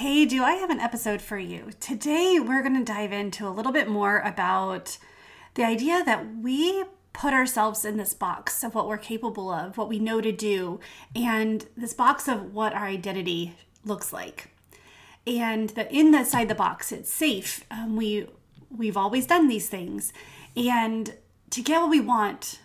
Hey, do I have an episode for you? Today, we're going to dive into a little bit more about the idea that we put ourselves in this box of what we're capable of, what we know to do, and this box of what our identity looks like. And that inside the box, it's safe. Um, we we've always done these things, and to get what we want,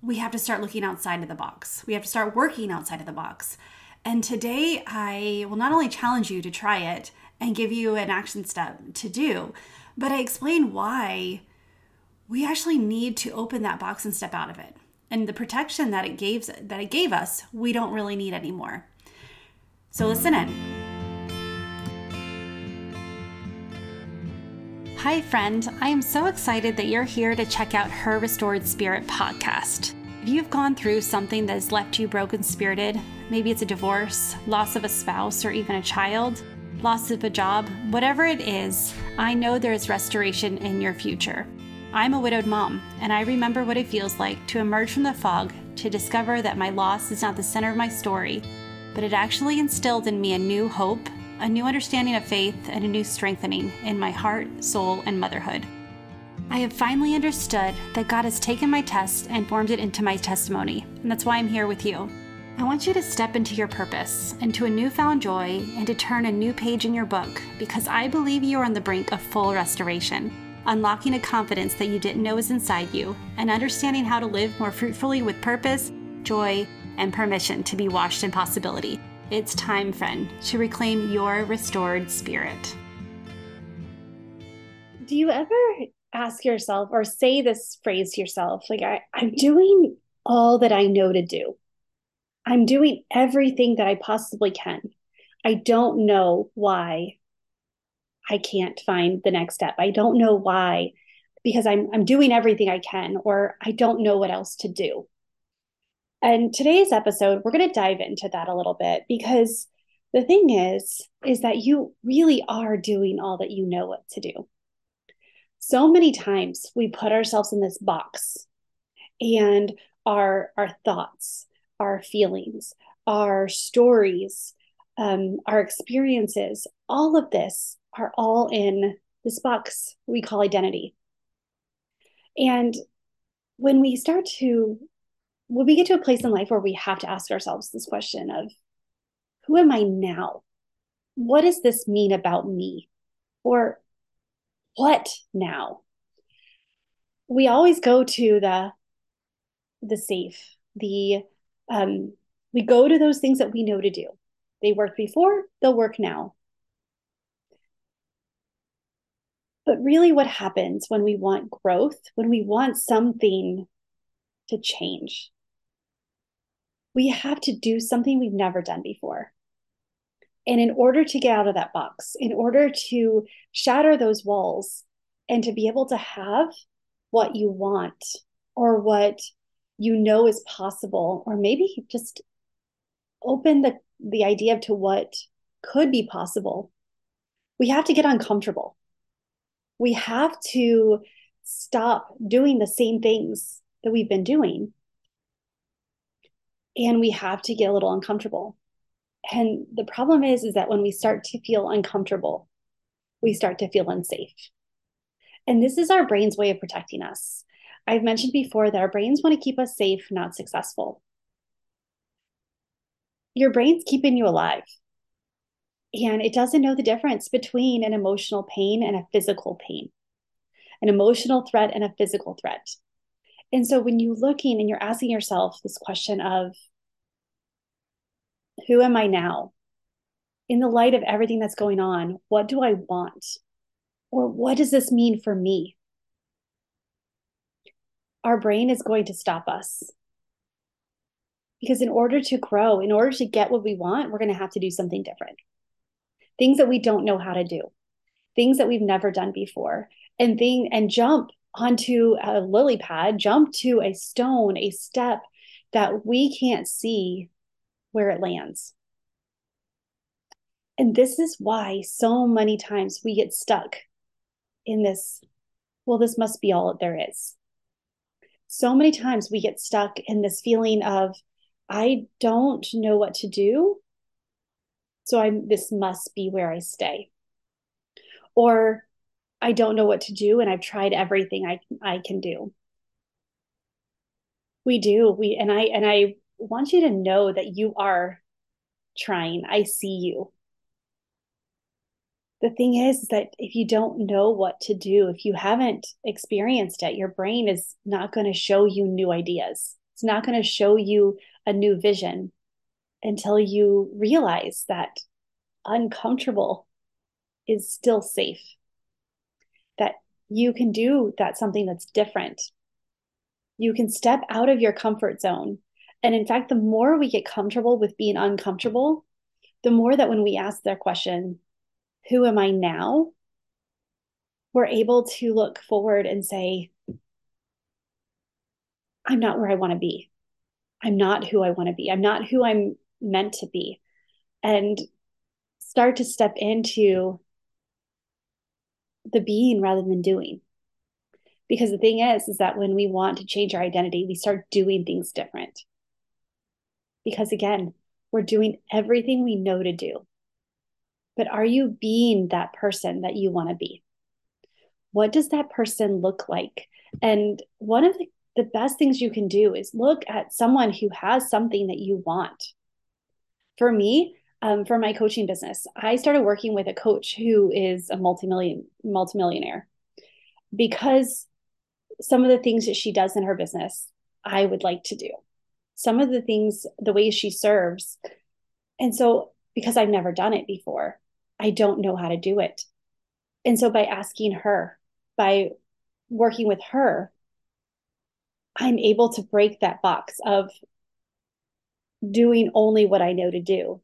we have to start looking outside of the box. We have to start working outside of the box. And today, I will not only challenge you to try it and give you an action step to do, but I explain why we actually need to open that box and step out of it. And the protection that it gave that it gave us, we don't really need anymore. So listen in. Hi, friend. I am so excited that you're here to check out Her Restored Spirit podcast. If you've gone through something that has left you broken spirited, maybe it's a divorce, loss of a spouse, or even a child, loss of a job, whatever it is, I know there is restoration in your future. I'm a widowed mom, and I remember what it feels like to emerge from the fog to discover that my loss is not the center of my story, but it actually instilled in me a new hope, a new understanding of faith, and a new strengthening in my heart, soul, and motherhood. I have finally understood that God has taken my test and formed it into my testimony, and that's why I'm here with you. I want you to step into your purpose, into a newfound joy, and to turn a new page in your book because I believe you are on the brink of full restoration unlocking a confidence that you didn't know was inside you, and understanding how to live more fruitfully with purpose, joy, and permission to be washed in possibility. It's time, friend, to reclaim your restored spirit. Do you ever ask yourself or say this phrase to yourself, like, I, I'm doing all that I know to do? I'm doing everything that I possibly can. I don't know why I can't find the next step. I don't know why because I'm I'm doing everything I can or I don't know what else to do. And today's episode we're going to dive into that a little bit because the thing is is that you really are doing all that you know what to do. So many times we put ourselves in this box and our our thoughts, our feelings, our stories, um, our experiences, all of this are all in this box we call identity. And when we start to, when we get to a place in life where we have to ask ourselves this question of, who am I now? What does this mean about me? Or what now? We always go to the the safe, the um, we go to those things that we know to do. They worked before, they'll work now. But really, what happens when we want growth, when we want something to change, we have to do something we've never done before. And in order to get out of that box, in order to shatter those walls and to be able to have what you want or what you know is possible, or maybe just open the, the idea to what could be possible, we have to get uncomfortable we have to stop doing the same things that we've been doing. And we have to get a little uncomfortable. And the problem is, is that when we start to feel uncomfortable, we start to feel unsafe. And this is our brain's way of protecting us. I've mentioned before that our brains want to keep us safe, not successful. Your brain's keeping you alive and it doesn't know the difference between an emotional pain and a physical pain, an emotional threat and a physical threat. And so when you're looking and you're asking yourself this question of, who am I now? In the light of everything that's going on, what do I want? Or what does this mean for me? Our brain is going to stop us. Because in order to grow, in order to get what we want, we're going to have to do something different things that we don't know how to do, things that we've never done before, and thing and jump onto a lily pad, jump to a stone, a step that we can't see where it lands. And this is why so many times we get stuck in this, well, this must be all there is. So many times we get stuck in this feeling of, I don't know what to do So I'm this must be where I stay. Or I don't know what to do and I've tried everything I I can do. We do. We and I and I want you to know that you are trying. I see you. The thing is that if you don't know what to do, if you haven't experienced it, your brain is not going to show you new ideas. It's not going to show you a new vision until you realize that uncomfortable is still safe. That you can do that something that's different. You can step out of your comfort zone. And in fact, the more we get comfortable with being uncomfortable, the more that when we ask that question, who am I now? We're able to look forward and say, I'm not where I want to be. I'm not who I want to be. I'm not who I'm meant to be. And start to step into the being rather than doing. Because the thing is, is that when we want to change our identity, we start doing things different. Because again, we're doing everything we know to do. But are you being that person that you want to be? What does that person look like? And one of the, the best things you can do is look at someone who has something that you want. For me, um, for my coaching business, I started working with a coach who is a multi-million multimillionaire because some of the things that she does in her business, I would like to do. Some of the things, the way she serves. And so, because I've never done it before, I don't know how to do it. And so, by asking her, by working with her, I'm able to break that box of doing only what I know to do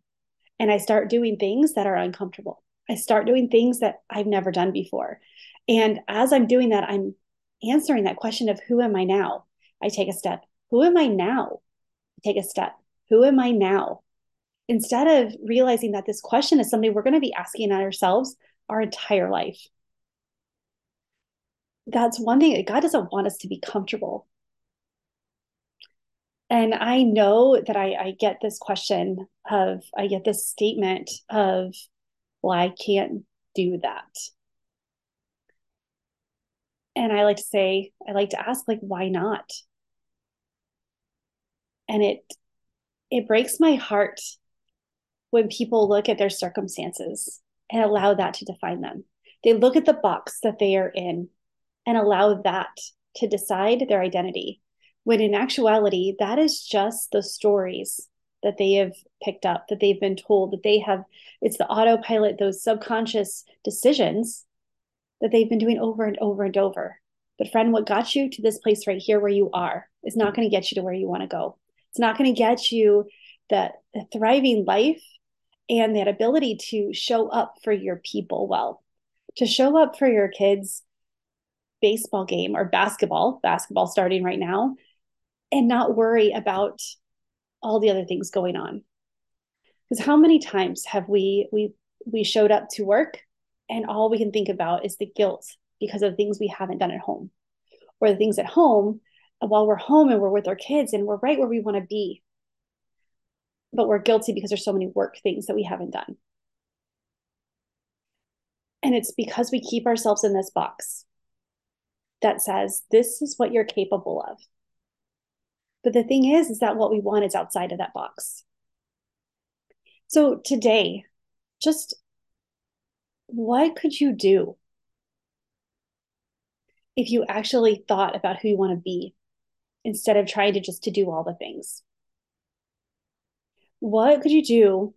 and I start doing things that are uncomfortable. I start doing things that I've never done before. And as I'm doing that, I'm answering that question of who am I now? I take a step. Who am I now? Take a step. Who am I now? Instead of realizing that this question is something we're going to be asking ourselves our entire life. That's one thing. God doesn't want us to be comfortable. And I know that I, I get this question of, I get this statement of, well, I can't do that. And I like to say, I like to ask, like, why not? And it, it breaks my heart when people look at their circumstances and allow that to define them. They look at the box that they are in and allow that to decide their identity when in actuality, that is just the stories that they have picked up, that they've been told, that they have, it's the autopilot, those subconscious decisions that they've been doing over and over and over. But, friend, what got you to this place right here where you are is not going to get you to where you want to go. It's not going to get you that thriving life and that ability to show up for your people well, to show up for your kids' baseball game or basketball, basketball starting right now, and not worry about all the other things going on. Because how many times have we we we showed up to work and all we can think about is the guilt because of things we haven't done at home or the things at home while we're home and we're with our kids and we're right where we want to be. But we're guilty because there's so many work things that we haven't done. And it's because we keep ourselves in this box that says this is what you're capable of. But the thing is, is that what we want is outside of that box. So today, just what could you do if you actually thought about who you want to be instead of trying to just to do all the things? What could you do?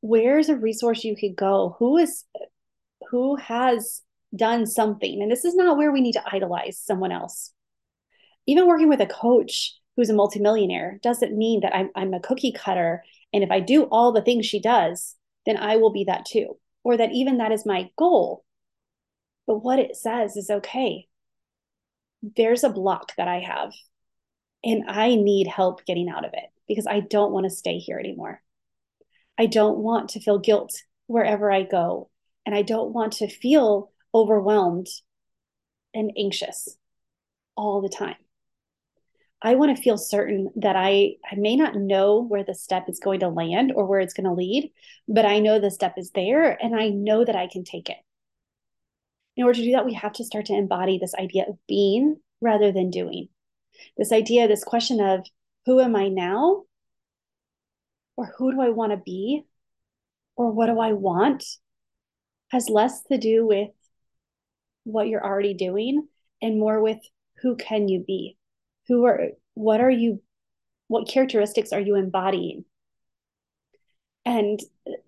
Where's a resource you could go? Who is who has done something? And this is not where we need to idolize someone else even working with a coach who's a multimillionaire doesn't mean that I'm, I'm a cookie cutter. And if I do all the things she does, then I will be that too. Or that even that is my goal. But what it says is okay, there's a block that I have, and I need help getting out of it because I don't want to stay here anymore. I don't want to feel guilt wherever I go. And I don't want to feel overwhelmed and anxious all the time. I want to feel certain that I I may not know where the step is going to land or where it's going to lead, but I know the step is there and I know that I can take it. In order to do that, we have to start to embody this idea of being rather than doing. This idea, this question of who am I now? Or who do I want to be? Or what do I want? has less to do with what you're already doing and more with who can you be? Who are what are you what characteristics are you embodying? And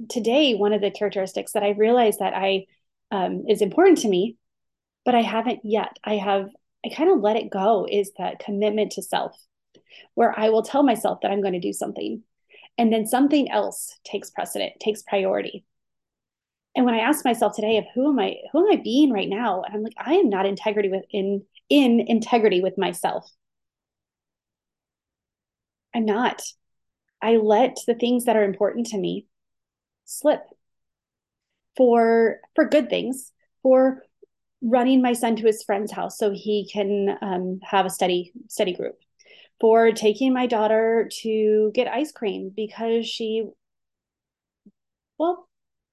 today, one of the characteristics that I realized that I um, is important to me, but I haven't yet. I have I kind of let it go. Is that commitment to self, where I will tell myself that I'm going to do something, and then something else takes precedent, takes priority. And when I ask myself today of who am I, who am I being right now? And I'm like, I am not integrity with in in integrity with myself. I'm not. I let the things that are important to me slip for for good things, for running my son to his friend's house so he can um, have a study study group, for taking my daughter to get ice cream because she, well,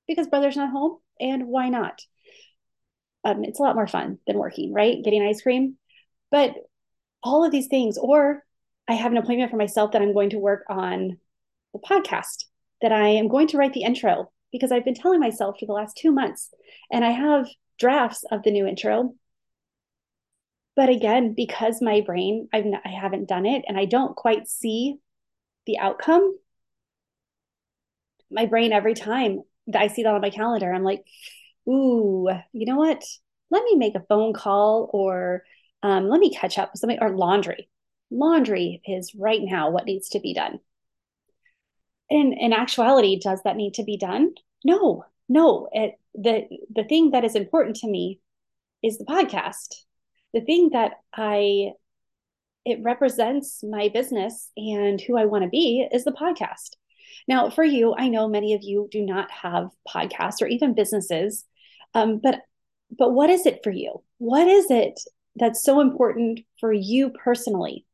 because brother's not home, and why not? Um, it's a lot more fun than working, right? Getting ice cream, but all of these things, or I have an appointment for myself that I'm going to work on the podcast, that I am going to write the intro because I've been telling myself for the last two months, and I have drafts of the new intro. But again, because my brain, I've not, I haven't done it, and I don't quite see the outcome. My brain, every time that I see that on my calendar, I'm like, ooh, you know what? Let me make a phone call, or um, let me catch up with somebody, or laundry. Laundry is right now what needs to be done in in actuality does that need to be done no no. It, the the thing that is important to me is the podcast. The thing that i it represents my business and who i want to be is the podcast. Now for you i know many of you do not have podcasts or even businesses um, but but what is it for you? What is it that's so important for you personally?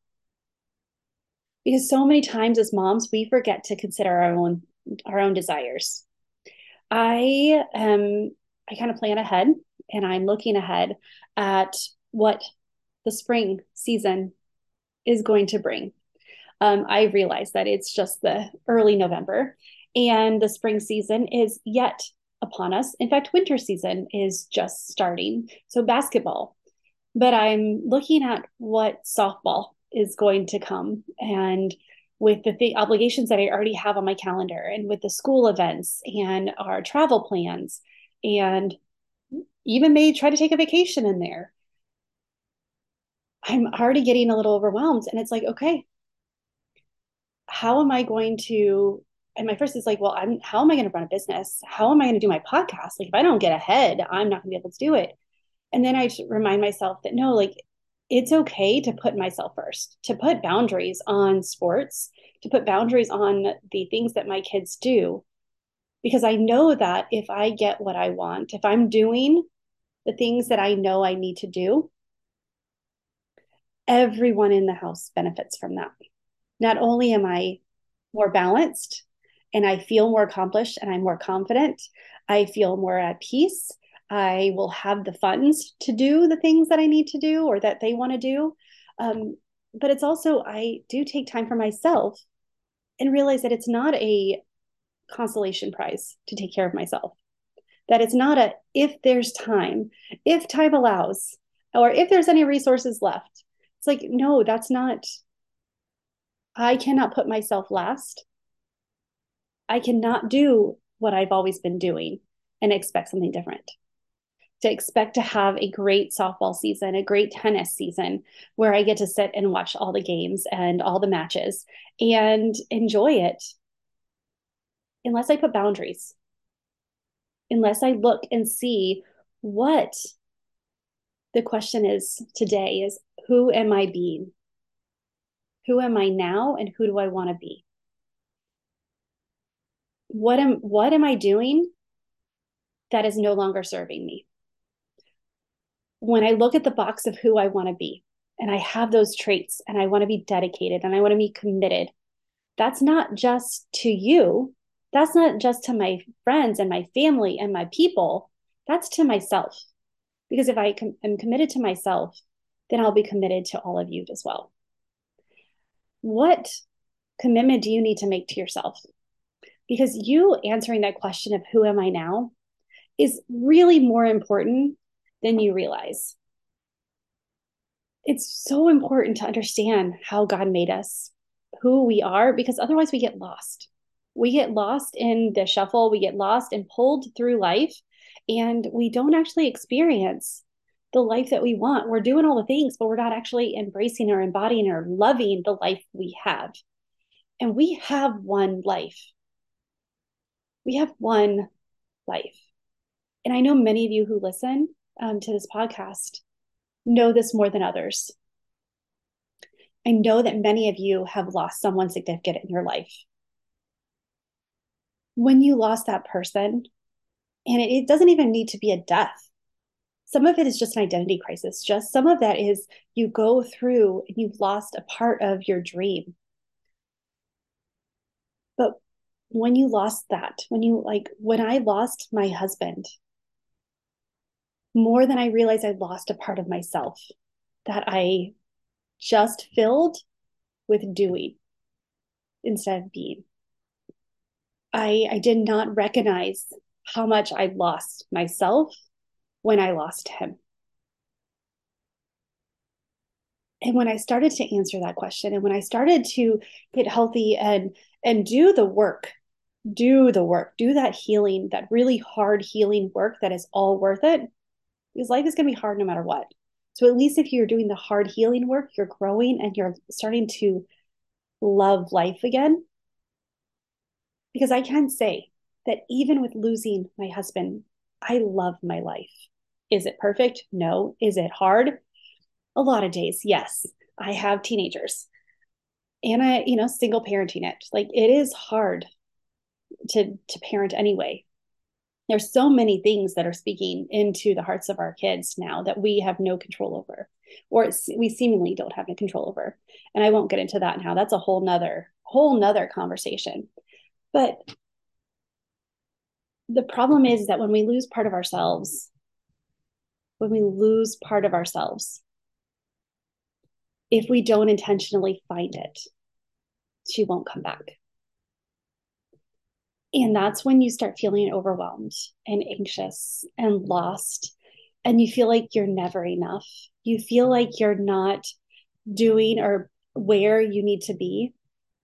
Because so many times as moms we forget to consider our own our own desires i um i kind of plan ahead and i'm looking ahead at what the spring season is going to bring. Um, i realize that it's just the early november and the spring season is yet upon us. In fact winter season is just starting so basketball. But i'm looking at what softball is going to come and with the th- obligations that I already have on my calendar and with the school events and our travel plans and even may try to take a vacation in there. I'm already getting a little overwhelmed and it's like, okay, how am I going to and my first is like, well, I'm how am I going to run a business? How am I going to do my podcast? Like if I don't get ahead, I'm not going to be able to do it. And then I remind myself that no, like it's okay to put myself first, to put boundaries on sports, to put boundaries on the things that my kids do. Because I know that if I get what I want, if I'm doing the things that I know I need to do, everyone in the house benefits from that. Not only am I more balanced and I feel more accomplished and I'm more confident, I feel more at peace. I will have the funds to do the things that I need to do or that they want to do. Um, but it's also, I do take time for myself and realize that it's not a consolation prize to take care of myself. That it's not a if there's time, if time allows, or if there's any resources left. It's like, no, that's not, I cannot put myself last. I cannot do what I've always been doing and expect something different to expect to have a great softball season, a great tennis season where I get to sit and watch all the games and all the matches and enjoy it unless I put boundaries, unless I look and see what the question is today is who am I being? Who am I now and who do I want to be? What am what am I doing that is no longer serving me? When I look at the box of who I want to be and I have those traits and I want to be dedicated and I want to be committed. That's not just to you. That's not just to my friends and my family and my people. That's to myself. Because if I com- am committed to myself, then I'll be committed to all of you as well. What commitment do you need to make to yourself? Because you answering that question of who am I now is really more important than you realize it's so important to understand how God made us, who we are, because otherwise we get lost. We get lost in the shuffle, we get lost and pulled through life, and we don't actually experience the life that we want. We're doing all the things, but we're not actually embracing or embodying or loving the life we have. And we have one life. We have one life. And I know many of you who listen um, to this podcast know this more than others. I know that many of you have lost someone significant in your life. When you lost that person, and it, it doesn't even need to be a death, some of it is just an identity crisis. Just some of that is you go through and you've lost a part of your dream. But when you lost that, when you like, when I lost my husband, more than I realized I lost a part of myself that I just filled with doing instead of being. I, I did not recognize how much I lost myself when I lost him. And when I started to answer that question and when I started to get healthy and and do the work, do the work, do that healing, that really hard healing work that is all worth it, because life is going to be hard no matter what. So at least if you're doing the hard healing work, you're growing and you're starting to love life again. Because I can say that even with losing my husband, I love my life. Is it perfect? No. Is it hard? A lot of days, yes. I have teenagers and I, you know, single parenting it. Like it is hard to to parent anyway there's so many things that are speaking into the hearts of our kids now that we have no control over or we seemingly don't have any control over. And i won't get into that now. That's a whole nother whole nother conversation. But the problem is that when we lose part of ourselves when we lose part of ourselves if we don't intentionally find it she won't come back and that's when you start feeling overwhelmed and anxious and lost. And you feel like you're never enough. You feel like you're not doing or where you need to be.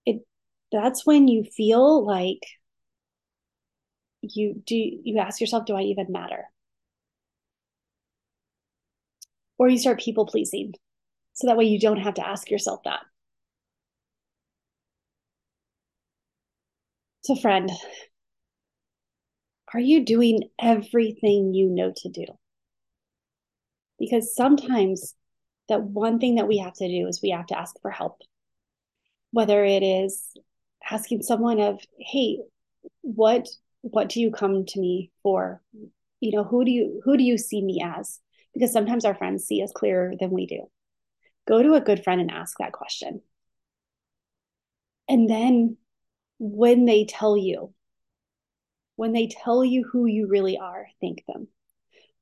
It that's when you feel like you do you ask yourself, do I even matter? Or you start people pleasing. So that way you don't have to ask yourself that. So, friend, are you doing everything you know to do? Because sometimes that one thing that we have to do is we have to ask for help. Whether it is asking someone of, hey, what what do you come to me for? You know, who do you who do you see me as? Because sometimes our friends see us clearer than we do. Go to a good friend and ask that question. And then when they tell you, when they tell you who you really are, thank them.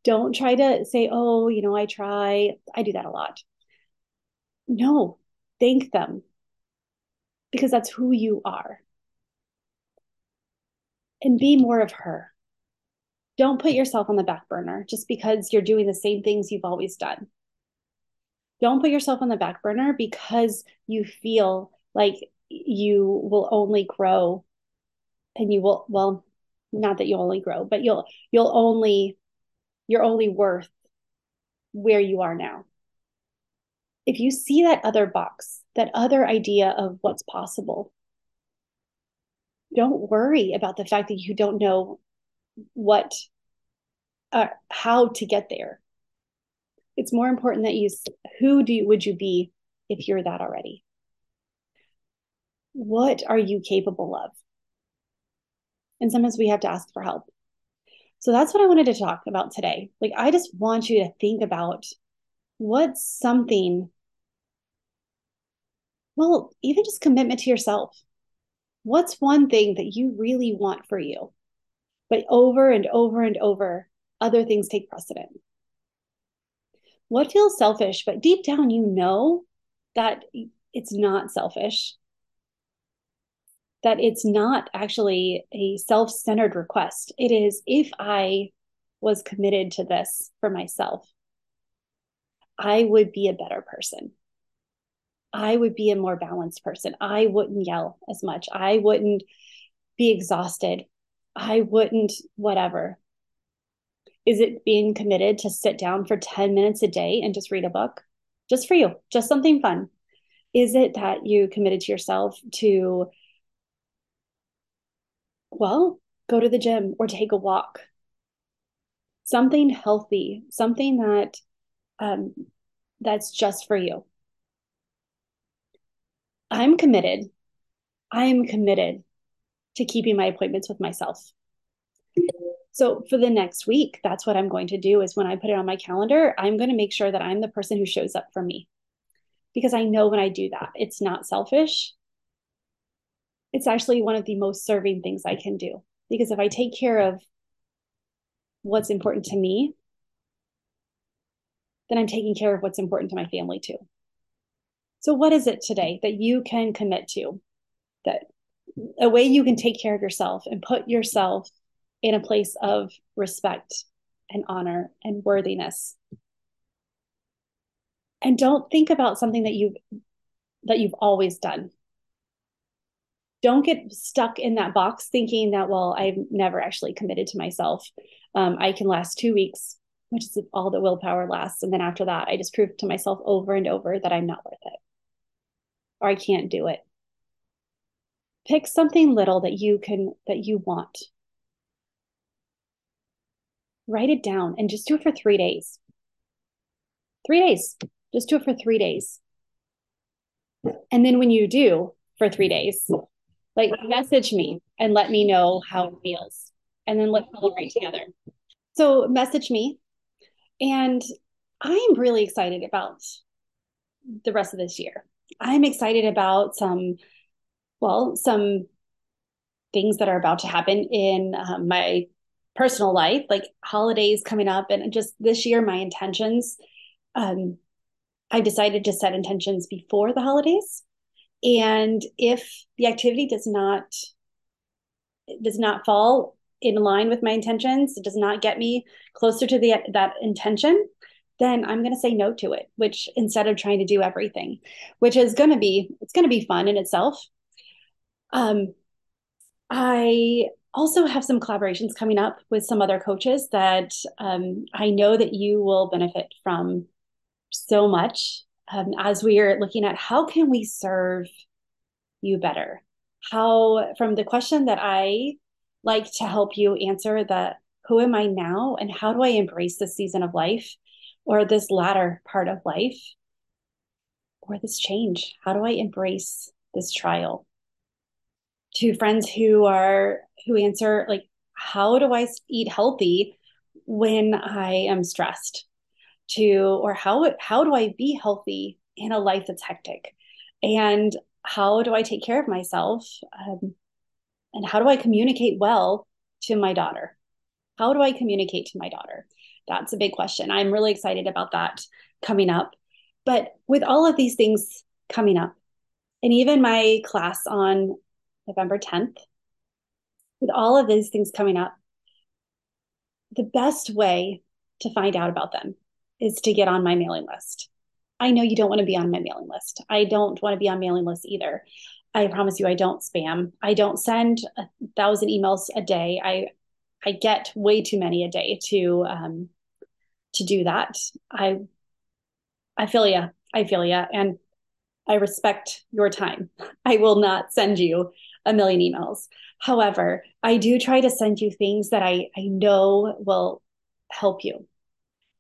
Don't try to say, oh, you know, I try. I do that a lot. No, thank them because that's who you are. And be more of her. Don't put yourself on the back burner just because you're doing the same things you've always done. Don't put yourself on the back burner because you feel like you will only grow and you will well not that you only grow but you'll you'll only you're only worth where you are now. If you see that other box that other idea of what's possible don't worry about the fact that you don't know what uh, how to get there. It's more important that you who do you, would you be if you're that already what are you capable of? And sometimes we have to ask for help. So that's what I wanted to talk about today. Like, I just want you to think about what's something Well, even just commitment to yourself. What's one thing that you really want for you? But over and over and over, other things take precedent. What feels selfish, but deep down you know that it's not selfish, that it's not actually a self centered request. It is if I was committed to this for myself, I would be a better person. I would be a more balanced person. I wouldn't yell as much. I wouldn't be exhausted. I wouldn't, whatever. Is it being committed to sit down for 10 minutes a day and just read a book? Just for you, just something fun. Is it that you committed to yourself to, well, go to the gym or take a walk? Something healthy, something that um, that's just for you. I'm committed. I am committed to keeping my appointments with myself. So for the next week, that's what I'm going to do is when I put it on my calendar, I'm going to make sure that I'm the person who shows up for me. Because I know when I do that, it's not selfish. It's actually one of the most serving things I can do. Because if I take care of what's important to me, then I'm taking care of what's important to my family too. So, what is it today that you can commit to? That a way you can take care of yourself and put yourself in a place of respect and honor and worthiness. And don't think about something that you've that you've always done. Don't get stuck in that box thinking that, well, I've never actually committed to myself. Um, I can last two weeks, which is all the willpower lasts. And then after that, I just prove to myself over and over that I'm not worth it or I can't do it. Pick something little that you can, that you want. Write it down and just do it for three days. Three days. Just do it for three days. And then when you do for three days, like message me and let me know how it feels. And then let's celebrate together. So message me. And I'm really excited about the rest of this year. I'm excited about some, well, some things that are about to happen in um, my personal life, like holidays coming up, and just this year, my intentions. Um, I decided to set intentions before the holidays, and if the activity does not does not fall in line with my intentions, it does not get me closer to the that intention, then I'm going to say no to it, which instead of trying to do everything, which is going to be, it's going to be fun in itself. Um, I also have some collaborations coming up with some other coaches that um, I know that you will benefit from so much um, as we are looking at how can we serve you better? How, from the question that I like to help you answer that who am I now and how do I embrace this season of life? or this latter part of life or this change? How do I embrace this trial? To friends who are who answer like, how do I eat healthy when I am stressed? To or how how do I be healthy in a life that's hectic? And how do I take care of myself? Um, and how do I communicate well to my daughter? How do I communicate to my daughter? That's a big question. I'm really excited about that coming up. But with all of these things coming up, and even my class on November 10th, with all of these things coming up, the best way to find out about them is to get on my mailing list. I know you don't want to be on my mailing list. I don't want to be on mailing lists either. I promise you, I don't spam. I don't send a thousand emails a day. I I get way too many a day to um, to do that. I I feel ya. I feel ya. And I respect your time. I will not send you a million emails. However, I do try to send you things that I, I know will help you.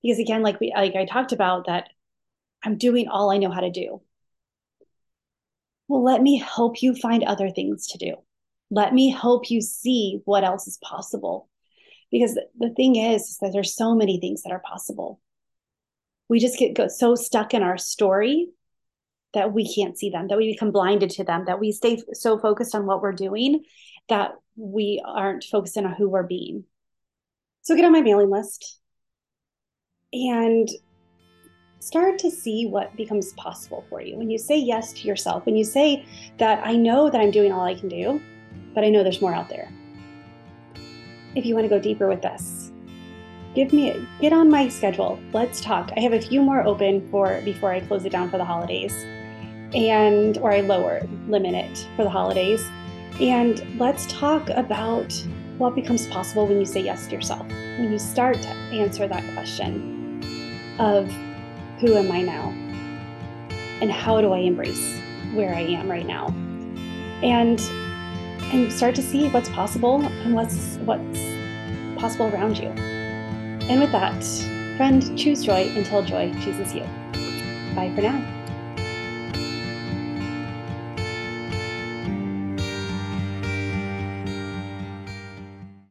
Because again, like we like I talked about that I'm doing all I know how to do. Well, let me help you find other things to do. Let me help you see what else is possible because the thing is, is that there's so many things that are possible we just get so stuck in our story that we can't see them, that we become blinded to them, that we stay so focused on what we're doing that we aren't focusing on who we're being. So get on my mailing list and start to see what becomes possible for you. When you say yes to yourself, when you say that I know that I'm doing all I can do, but I know there's more out there. If you want to go deeper with this, give me a, get on my schedule. Let's talk. I have a few more open for before I close it down for the holidays. And or I lower limit it for the holidays. And let's talk about what becomes possible when you say yes to yourself. When you start to answer that question of who am I now? And how do I embrace where I am right now? And and start to see what's possible and what's what's possible around you. And with that, friend, choose joy until joy chooses you. Bye for now.